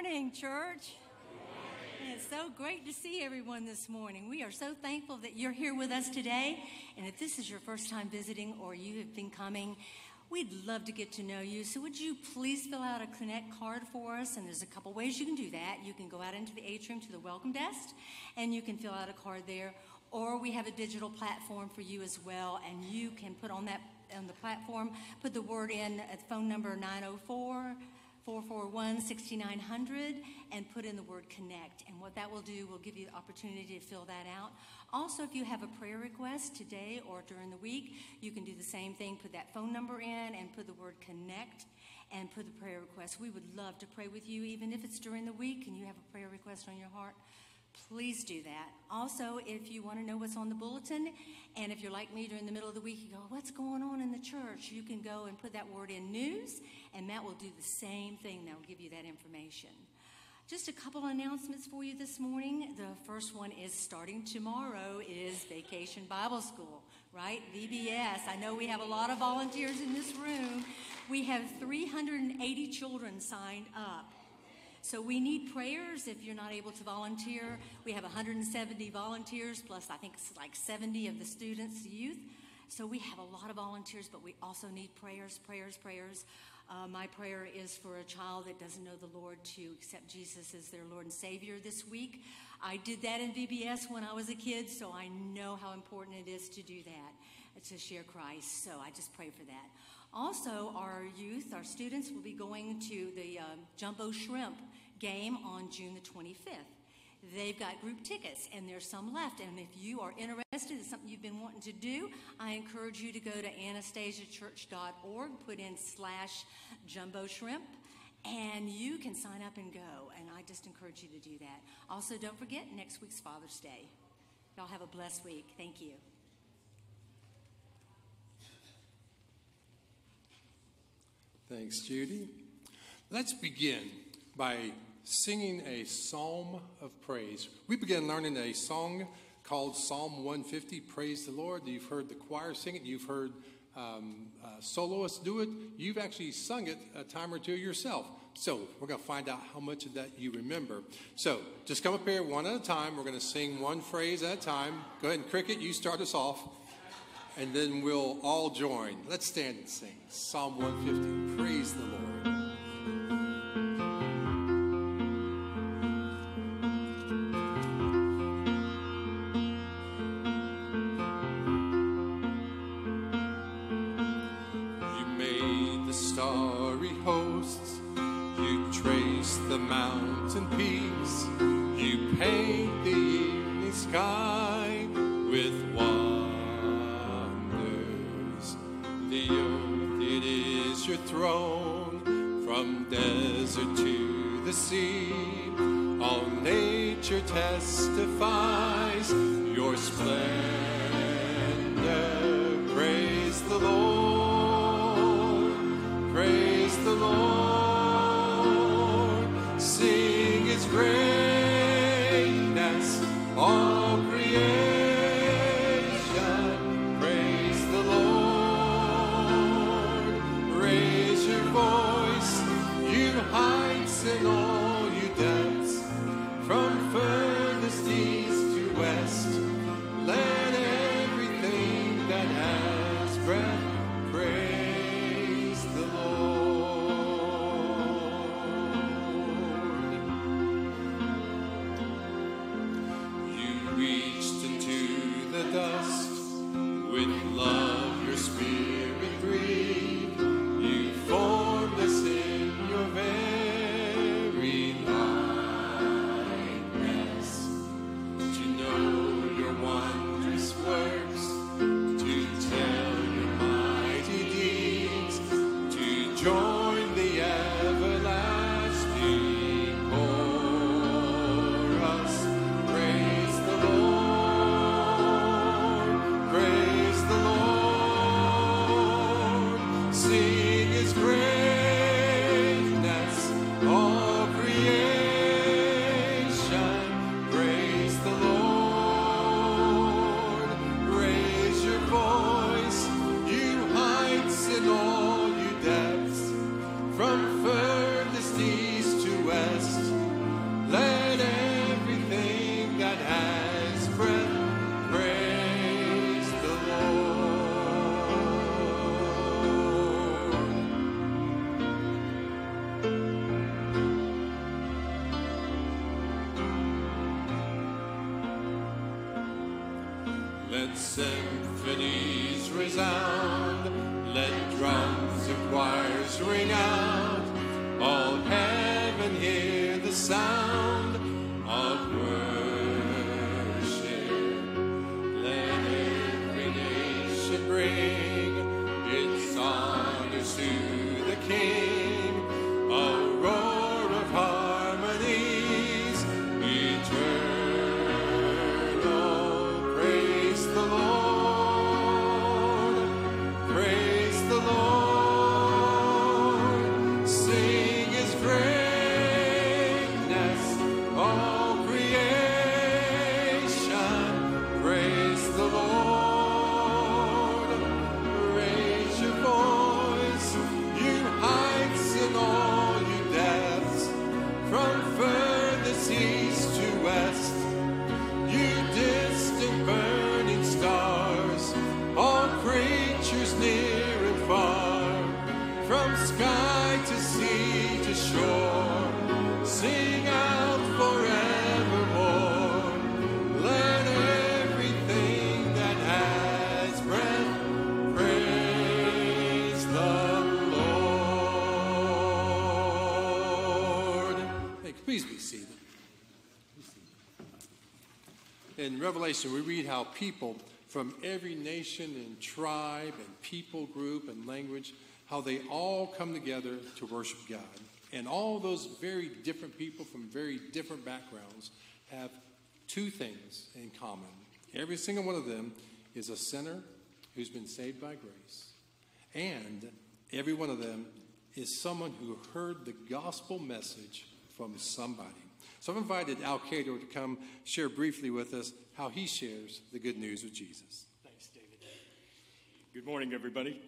Morning, church. It's so great to see everyone this morning. We are so thankful that you're here with us today. And if this is your first time visiting or you have been coming, we'd love to get to know you. So, would you please fill out a Connect card for us? And there's a couple ways you can do that. You can go out into the atrium to the welcome desk, and you can fill out a card there. Or we have a digital platform for you as well, and you can put on that on the platform, put the word in at phone number 904 441 6900 and put in the word connect. And what that will do will give you the opportunity to fill that out. Also, if you have a prayer request today or during the week, you can do the same thing. Put that phone number in and put the word connect and put the prayer request. We would love to pray with you, even if it's during the week and you have a prayer request on your heart please do that. Also, if you want to know what's on the bulletin, and if you're like me during the middle of the week, you go, What's going on in the church? You can go and put that word in news, and Matt will do the same thing. That will give you that information. Just a couple announcements for you this morning. The first one is starting tomorrow is Vacation Bible School, right? VBS. I know we have a lot of volunteers in this room. We have 380 children signed up so we need prayers if you're not able to volunteer. We have 170 volunteers, plus I think it's like 70 of the students, youth. So we have a lot of volunteers, but we also need prayers, prayers, prayers. Uh, my prayer is for a child that doesn't know the Lord to accept Jesus as their Lord and Savior this week. I did that in VBS when I was a kid, so I know how important it is to do that, to share Christ. So I just pray for that. Also, our youth, our students will be going to the uh, Jumbo Shrimp game on June the 25th. They've got group tickets, and there's some left. And if you are interested in something you've been wanting to do, I encourage you to go to anastasiachurch.org, put in slash jumbo shrimp, and you can sign up and go. And I just encourage you to do that. Also, don't forget next week's Father's Day. Y'all have a blessed week. Thank you. Thanks, Judy. Let's begin by singing a psalm of praise. We began learning a song called Psalm 150, Praise the Lord. You've heard the choir sing it, you've heard um, uh, soloists do it, you've actually sung it a time or two yourself. So we're going to find out how much of that you remember. So just come up here one at a time. We're going to sing one phrase at a time. Go ahead and cricket, you start us off and then we'll all join. Let's stand and sing Psalm 150. Praise the Lord. from Revelation, we read how people from every nation and tribe and people group and language, how they all come together to worship God. And all those very different people from very different backgrounds have two things in common. Every single one of them is a sinner who's been saved by grace. And every one of them is someone who heard the gospel message from somebody. So I've invited Al Cato to come share briefly with us how he shares the good news with Jesus. Thanks, David. Good morning, everybody.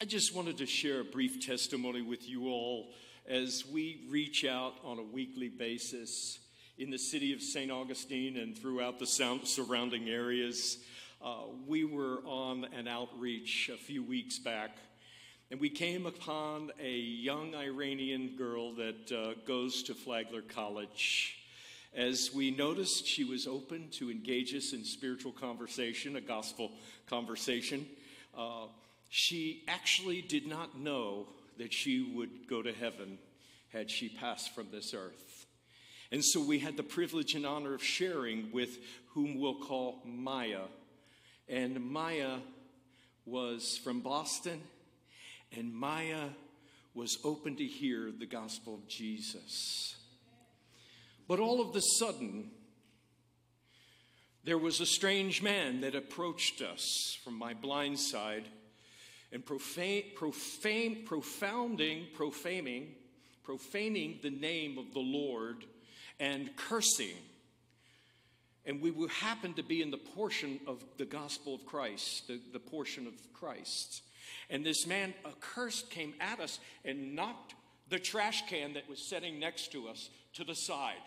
I just wanted to share a brief testimony with you all as we reach out on a weekly basis in the city of St. Augustine and throughout the surrounding areas. Uh, we were on an outreach a few weeks back, and we came upon a young Iranian girl that uh, goes to Flagler College. As we noticed, she was open to engage us in spiritual conversation, a gospel conversation. Uh, she actually did not know that she would go to heaven had she passed from this earth. And so we had the privilege and honor of sharing with whom we'll call Maya. And Maya was from Boston, and Maya was open to hear the gospel of Jesus. But all of a sudden, there was a strange man that approached us from my blind side and profane, profane, profounding, profaning, profaning the name of the Lord and cursing. And we would happen to be in the portion of the gospel of Christ, the, the portion of Christ. And this man, a curse came at us and knocked the trash can that was sitting next to us to the side.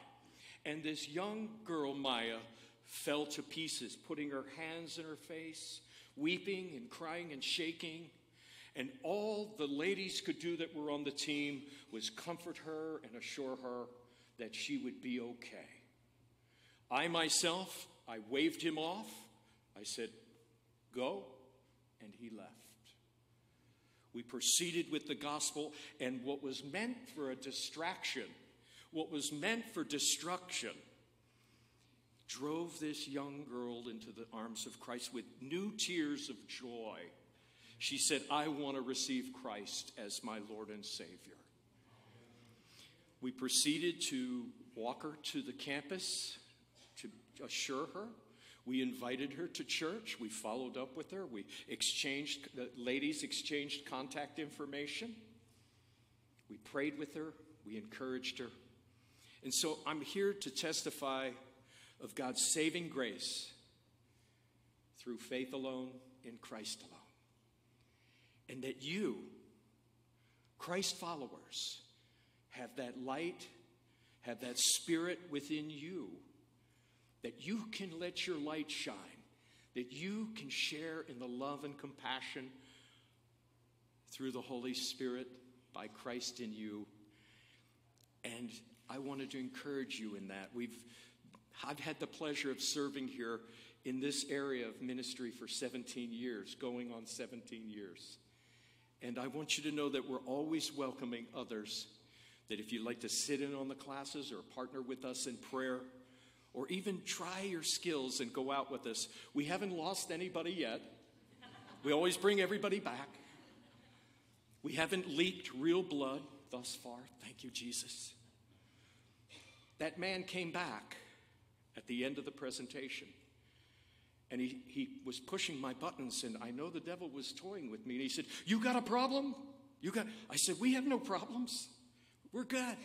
And this young girl, Maya, fell to pieces, putting her hands in her face, weeping and crying and shaking. And all the ladies could do that were on the team was comfort her and assure her that she would be okay. I myself, I waved him off. I said, Go, and he left. We proceeded with the gospel, and what was meant for a distraction, what was meant for destruction, drove this young girl into the arms of Christ with new tears of joy. She said, I want to receive Christ as my Lord and Savior. We proceeded to walk her to the campus to assure her. We invited her to church. We followed up with her. We exchanged, the ladies exchanged contact information. We prayed with her. We encouraged her. And so I'm here to testify of God's saving grace through faith alone in Christ alone. And that you, Christ followers, have that light, have that spirit within you, that you can let your light shine, that you can share in the love and compassion through the Holy Spirit by Christ in you. And I wanted to encourage you in that. We've I've had the pleasure of serving here in this area of ministry for 17 years, going on 17 years. And I want you to know that we're always welcoming others. That if you'd like to sit in on the classes or partner with us in prayer, or even try your skills and go out with us, we haven't lost anybody yet. We always bring everybody back. We haven't leaked real blood thus far. Thank you, Jesus. That man came back at the end of the presentation. And he, he was pushing my buttons, and I know the devil was toying with me. And he said, You got a problem? You got I said, We have no problems. We're good.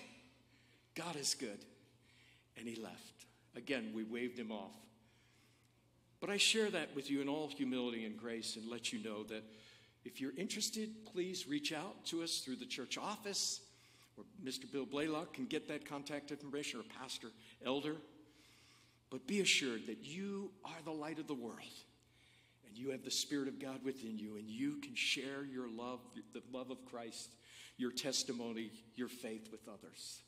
God is good. And he left. Again, we waved him off. But I share that with you in all humility and grace and let you know that if you're interested, please reach out to us through the church office, or Mr. Bill Blaylock can get that contact information, or Pastor Elder. But be assured that you are the light of the world, and you have the Spirit of God within you, and you can share your love, the love of Christ, your testimony, your faith with others.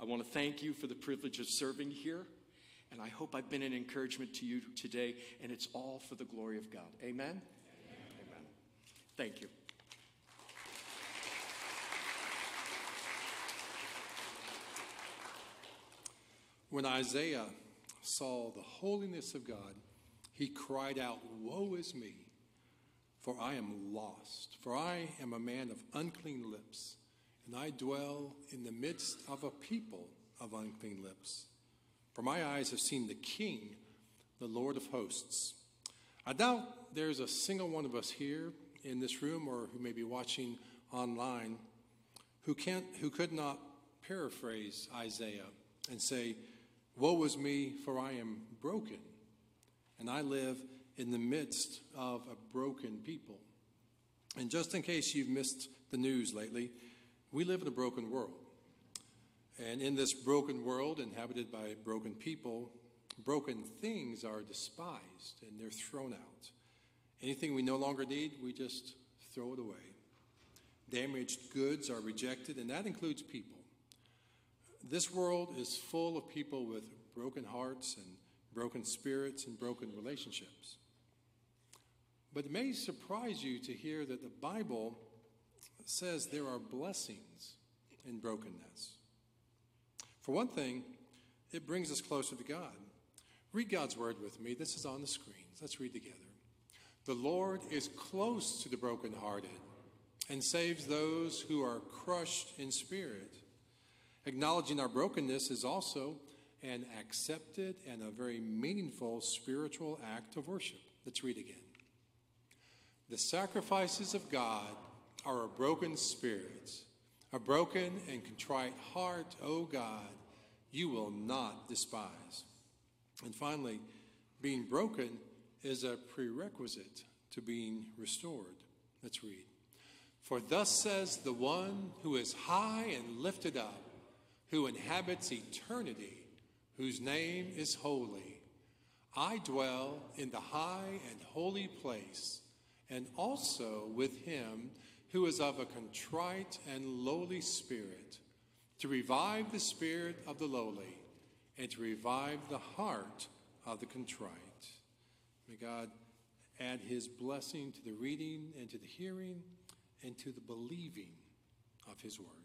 I want to thank you for the privilege of serving here. And I hope I've been an encouragement to you today, and it's all for the glory of God. Amen? Amen. Amen. Thank you. When Isaiah saw the holiness of God, he cried out, Woe is me, for I am lost, for I am a man of unclean lips, and I dwell in the midst of a people of unclean lips. For my eyes have seen the King, the Lord of hosts. I doubt there's a single one of us here in this room or who may be watching online who, can't, who could not paraphrase Isaiah and say, Woe is me, for I am broken, and I live in the midst of a broken people. And just in case you've missed the news lately, we live in a broken world. And in this broken world, inhabited by broken people, broken things are despised and they're thrown out. Anything we no longer need, we just throw it away. Damaged goods are rejected, and that includes people. This world is full of people with broken hearts and broken spirits and broken relationships. But it may surprise you to hear that the Bible says there are blessings in brokenness. For one thing, it brings us closer to God. Read God's word with me. This is on the screens. Let's read together. The Lord is close to the brokenhearted and saves those who are crushed in spirit. Acknowledging our brokenness is also an accepted and a very meaningful spiritual act of worship. Let's read again. The sacrifices of God are a broken spirit a broken and contrite heart, O God, you will not despise. And finally, being broken is a prerequisite to being restored. Let's read. For thus says the one who is high and lifted up, who inhabits eternity, whose name is holy. I dwell in the high and holy place, and also with him who is of a contrite and lowly spirit, to revive the spirit of the lowly, and to revive the heart of the contrite. May God add his blessing to the reading and to the hearing and to the believing of his word.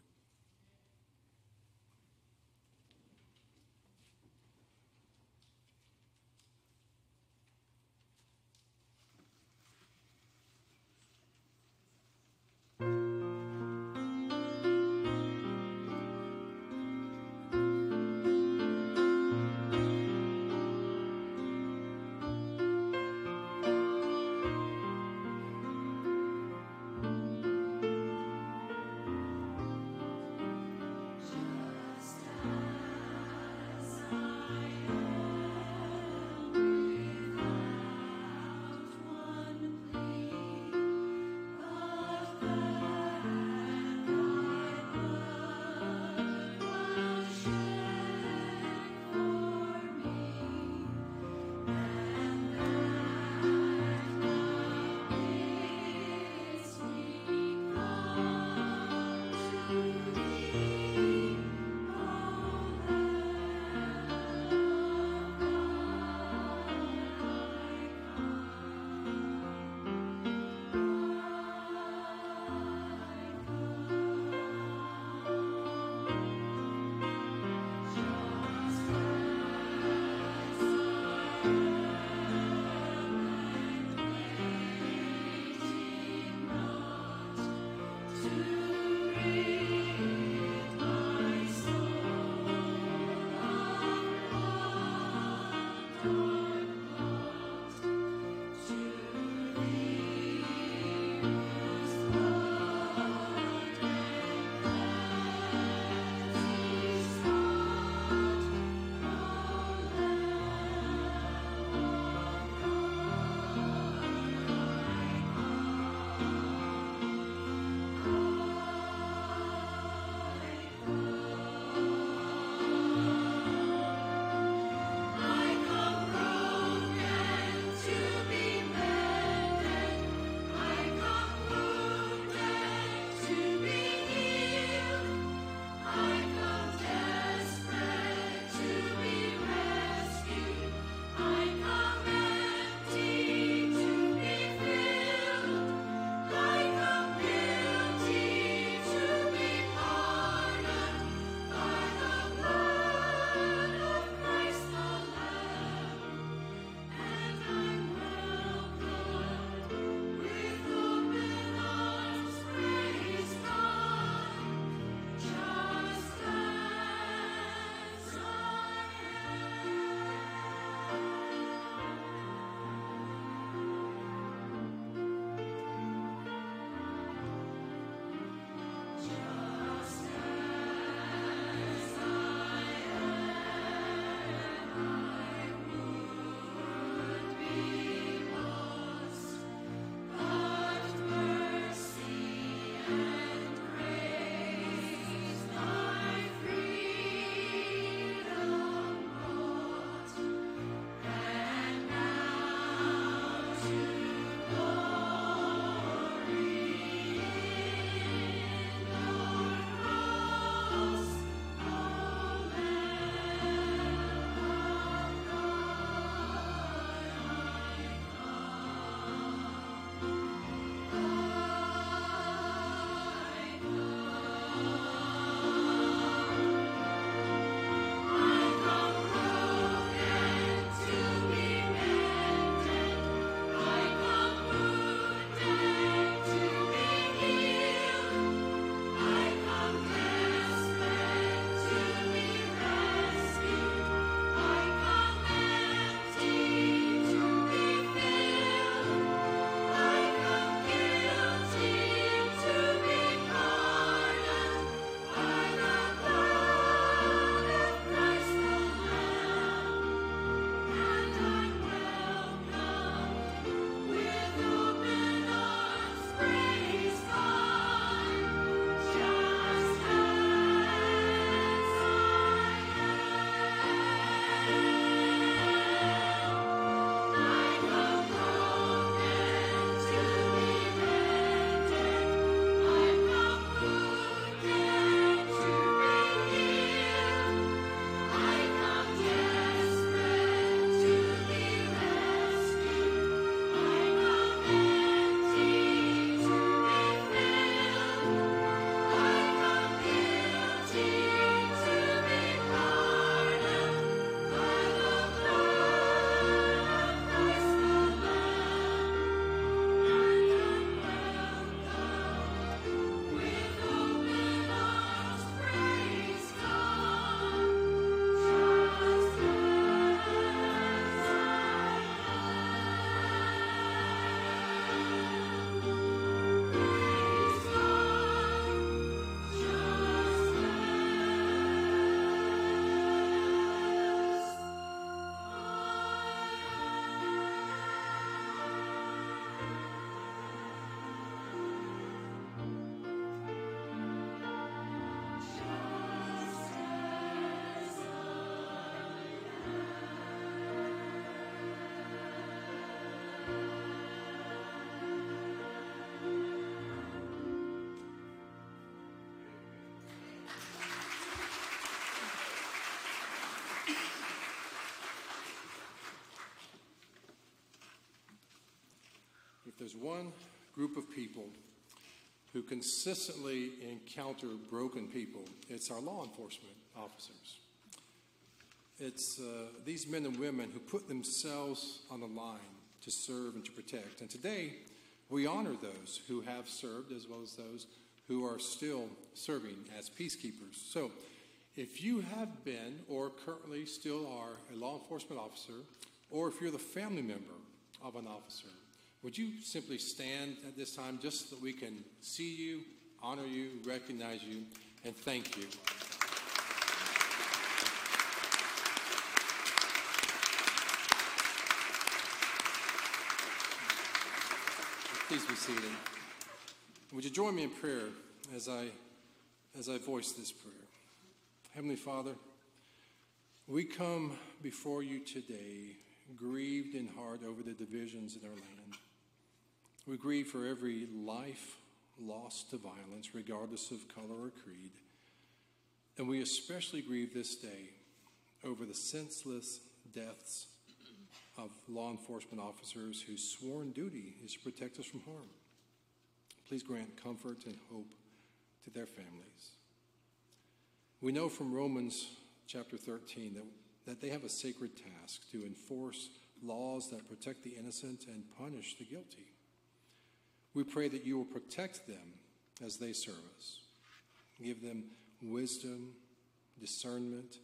There's one group of people who consistently encounter broken people, it's our law enforcement officers. It's uh, these men and women who put themselves on the line to serve and to protect. And today, we honor those who have served as well as those who are still serving as peacekeepers. So, if you have been or currently still are a law enforcement officer, or if you're the family member of an officer, would you simply stand at this time just so that we can see you, honor you, recognize you, and thank you? Please be seated. Would you join me in prayer as I as I voice this prayer? Heavenly Father, we come before you today grieved in heart over the divisions in our land. We grieve for every life lost to violence, regardless of color or creed. And we especially grieve this day over the senseless deaths of law enforcement officers whose sworn duty is to protect us from harm. Please grant comfort and hope to their families. We know from Romans chapter 13 that, that they have a sacred task to enforce laws that protect the innocent and punish the guilty. We pray that you will protect them as they serve us. Give them wisdom, discernment,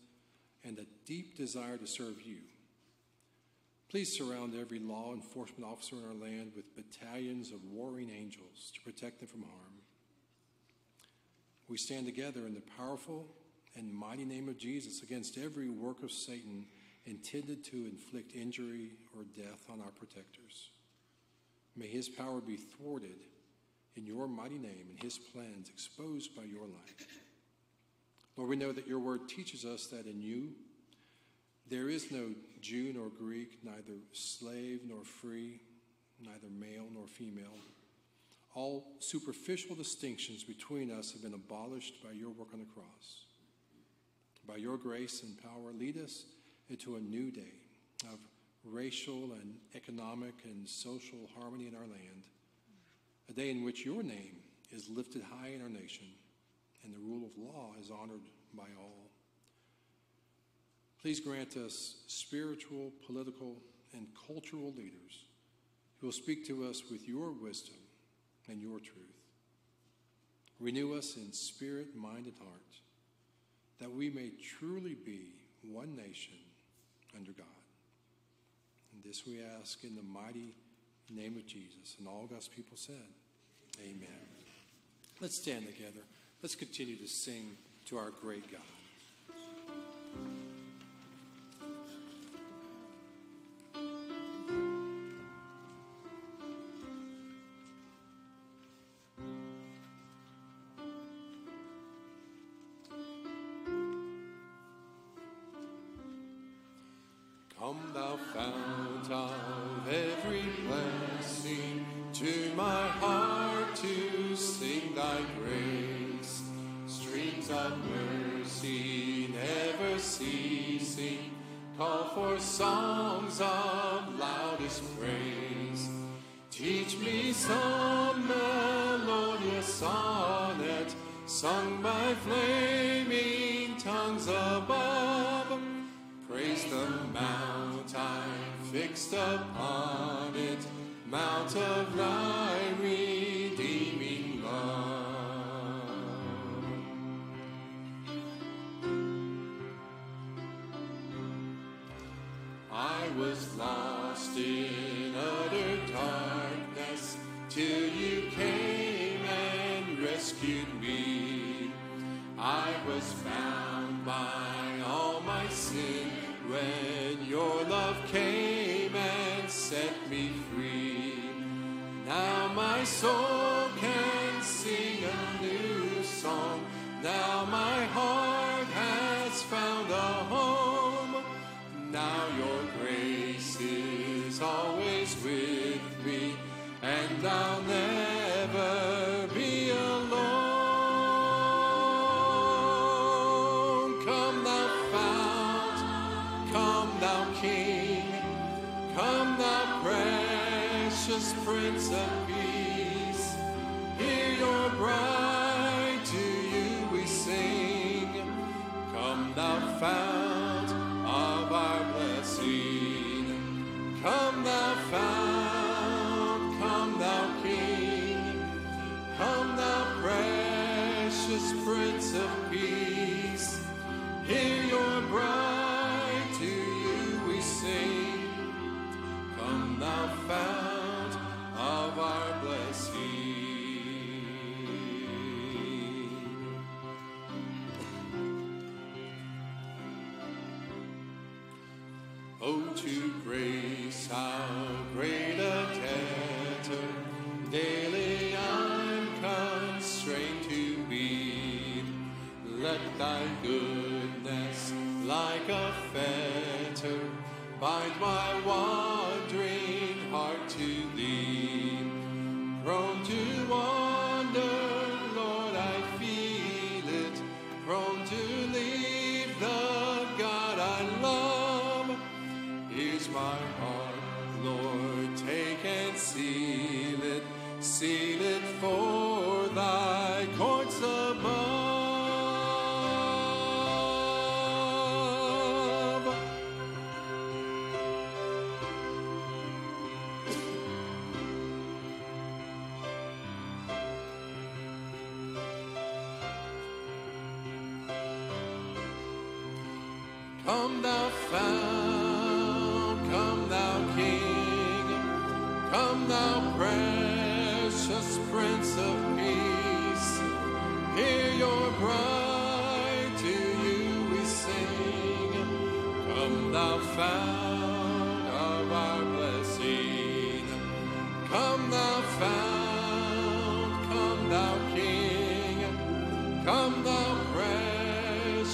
and a deep desire to serve you. Please surround every law enforcement officer in our land with battalions of warring angels to protect them from harm. We stand together in the powerful and mighty name of Jesus against every work of Satan intended to inflict injury or death on our protectors. May his power be thwarted in your mighty name and his plans exposed by your light. Lord, we know that your word teaches us that in you there is no Jew nor Greek, neither slave nor free, neither male nor female. All superficial distinctions between us have been abolished by your work on the cross. By your grace and power, lead us into a new day of racial and economic and social harmony in our land, a day in which your name is lifted high in our nation and the rule of law is honored by all. Please grant us spiritual, political, and cultural leaders who will speak to us with your wisdom and your truth. Renew us in spirit, mind, and heart, that we may truly be one nation under God. This we ask in the mighty name of Jesus. And all God's people said, Amen. Let's stand together. Let's continue to sing to our great God. Come, thou fount of every blessing, to my heart to sing thy grace. Streams of mercy never ceasing, call for songs of loudest praise. Teach me some melodious sonnet, sung by flaming upon it, mount of me free. Now my soul can sing a new song. Now my Bride, to you we sing. Come, thou fount of our blessing. Come, thou fount, come, thou King. Come, thou precious Prince of Peace. Hear your bride, to you we sing. Come, thou fount Let thy goodness, like a fetter, bind my wandering